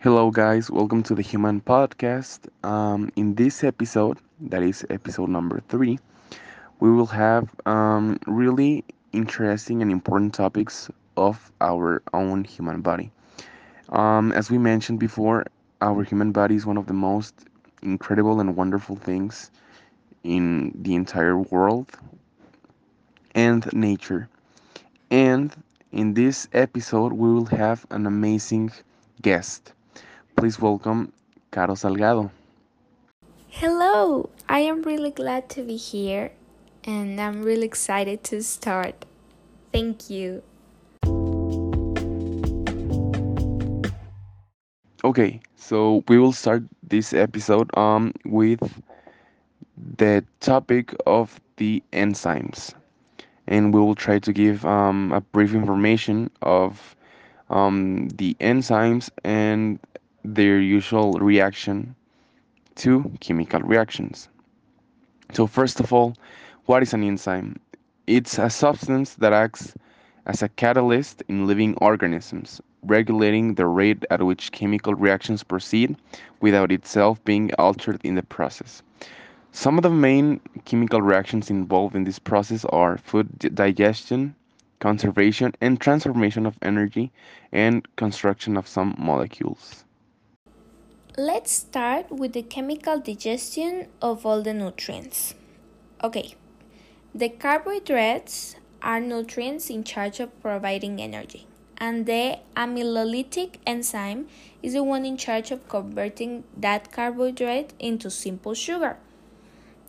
Hello, guys. Welcome to the Human Podcast. Um, in this episode, that is episode number three, we will have um, really interesting and important topics of our own human body. Um, as we mentioned before, our human body is one of the most incredible and wonderful things in the entire world and nature. And in this episode, we will have an amazing guest. Please welcome Caro Salgado. Hello! I am really glad to be here and I'm really excited to start. Thank you. Okay, so we will start this episode um with the topic of the enzymes, and we will try to give um, a brief information of um, the enzymes and their usual reaction to chemical reactions. So first of all, what is an enzyme? It's a substance that acts as a catalyst in living organisms, regulating the rate at which chemical reactions proceed without itself being altered in the process. Some of the main chemical reactions involved in this process are food digestion, conservation and transformation of energy, and construction of some molecules. Let's start with the chemical digestion of all the nutrients. Okay, the carbohydrates are nutrients in charge of providing energy, and the amylolytic enzyme is the one in charge of converting that carbohydrate into simple sugar.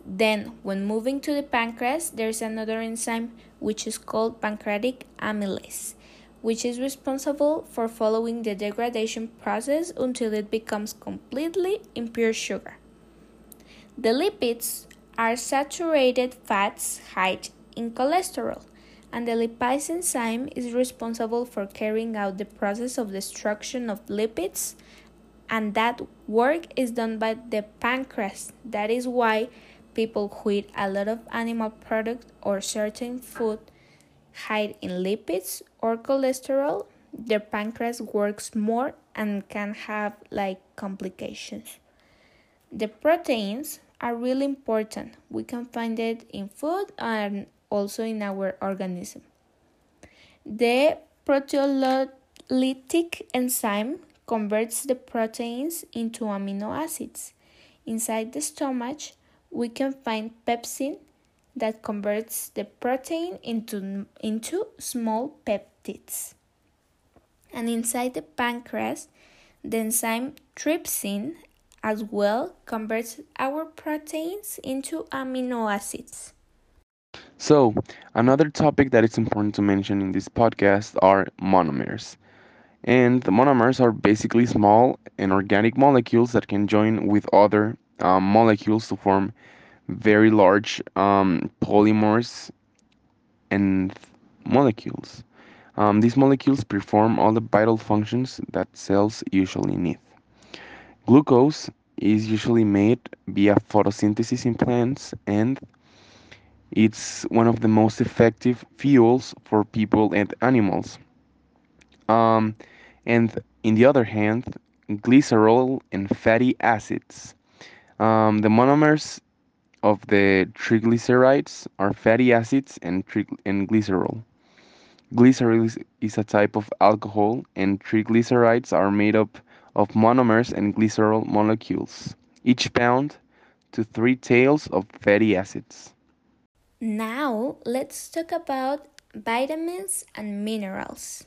Then, when moving to the pancreas, there's another enzyme which is called pancreatic amylase which is responsible for following the degradation process until it becomes completely impure sugar. The lipids are saturated fats high in cholesterol, and the lipase enzyme is responsible for carrying out the process of destruction of lipids, and that work is done by the pancreas. That is why people who eat a lot of animal product or certain food high in lipids or cholesterol, the pancreas works more and can have like complications. The proteins are really important. We can find it in food and also in our organism. The proteolytic enzyme converts the proteins into amino acids. Inside the stomach, we can find pepsin that converts the protein into, into small peptides. And inside the pancreas, the enzyme trypsin as well converts our proteins into amino acids. So, another topic that is important to mention in this podcast are monomers. And the monomers are basically small and organic molecules that can join with other um, molecules to form very large um, polymers and molecules. Um, these molecules perform all the vital functions that cells usually need. Glucose is usually made via photosynthesis in plants and it's one of the most effective fuels for people and animals. Um, and in the other hand, glycerol and fatty acids. Um, the monomers of the triglycerides are fatty acids and, and glycerol. Glycerol is, a type of alcohol, and triglycerides are made up of monomers and glycerol molecules, each bound to three tails of fatty acids. Now, let's talk about vitamins and minerals.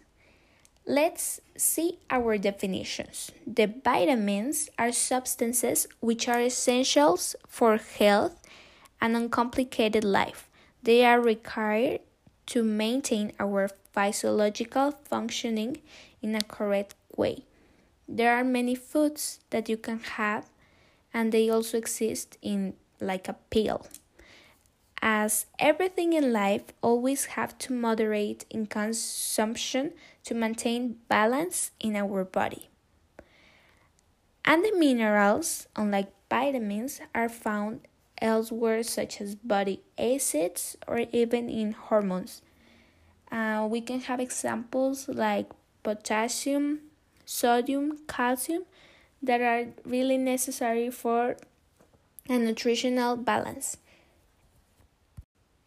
Let's see our definitions. The vitamins are substances which are essentials for health and uncomplicated life. They are required to maintain our physiological functioning in a correct way. There are many foods that you can have, and they also exist in like a pill. As everything in life, always have to moderate in consumption to maintain balance in our body. And the minerals, unlike vitamins, are found elsewhere, such as body acids or even in hormones. Uh, we can have examples like potassium, sodium, calcium that are really necessary for a nutritional balance.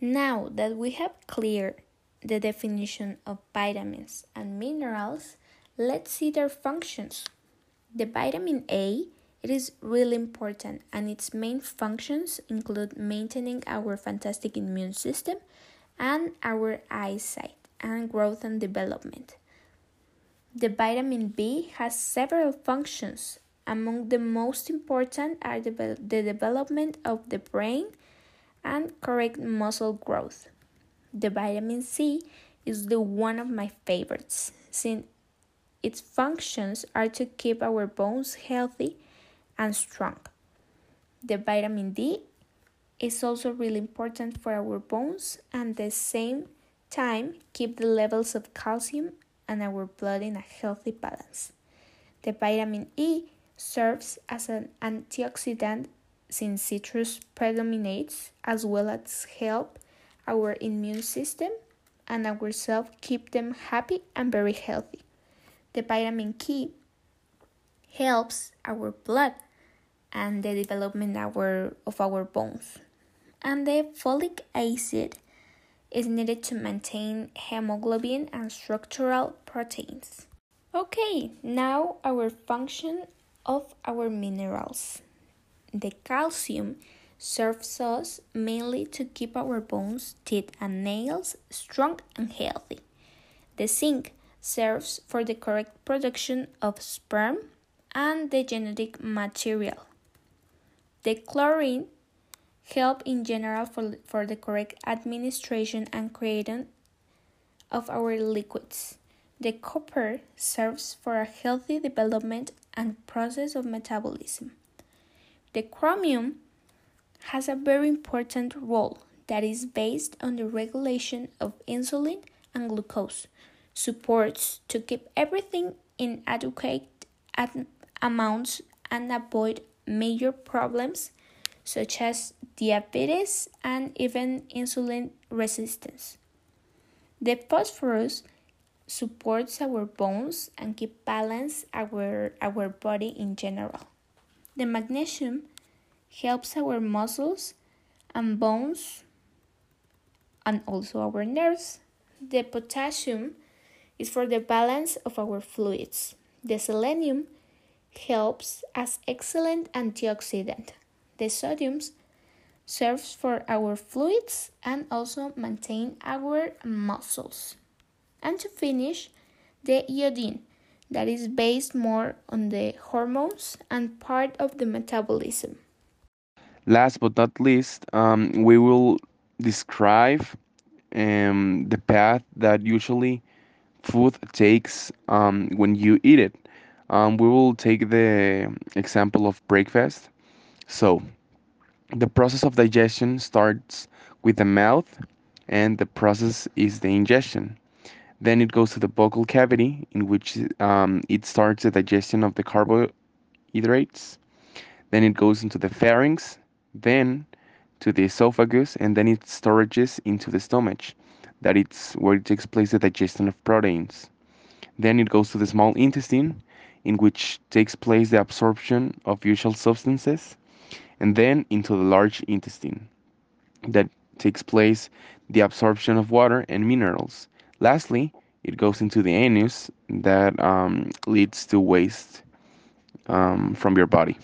Now that we have cleared the definition of vitamins and minerals, let's see their functions. The vitamin A it is really important and its main functions include maintaining our fantastic immune system and our eyesight and growth and development. The vitamin B has several functions. Among the most important are the, the development of the brain and correct muscle growth. The vitamin C is the one of my favorites since its functions are to keep our bones healthy and strong. The vitamin D is also really important for our bones and at the same time keep the levels of calcium and our blood in a healthy balance. The vitamin E serves as an antioxidant since citrus predominates as well as help our immune system and ourselves keep them happy and very healthy. The vitamin K helps our blood and the development our, of our bones. And the folic acid is needed to maintain hemoglobin and structural proteins. Okay, now our function of our minerals. The calcium serves us mainly to keep our bones, teeth, and nails strong and healthy. The zinc serves for the correct production of sperm and the genetic material. The chlorine help in general for, for the correct administration and creation of our liquids. The copper serves for a healthy development and process of metabolism. The chromium has a very important role that is based on the regulation of insulin and glucose, supports to keep everything in adequate amounts and avoid major problems such as diabetes and even insulin resistance. The phosphorus supports our bones and keep balance our, our body in general. The magnesium helps our muscles and bones and also our nerves. The potassium is for the balance of our fluids. The selenium helps as excellent antioxidant. The sodium serves for our fluids and also maintain our muscles. And to finish, the iodine that is based more on the hormones and part of the metabolism. Last but not least, um, we will describe um, the path that usually food takes um, when you eat it. Um, we will take the example of breakfast. So, the process of digestion starts with the mouth, and the process is the ingestion. Then it goes to the buccal cavity, in which um, it starts the digestion of the carbohydrates. Then it goes into the pharynx, then to the esophagus, and then it storages into the stomach. That it's where it takes place the digestion of proteins. Then it goes to the small intestine, in which takes place the absorption of usual substances, and then into the large intestine, that takes place the absorption of water and minerals. Lastly, it goes into the anus that um, leads to waste um, from your body.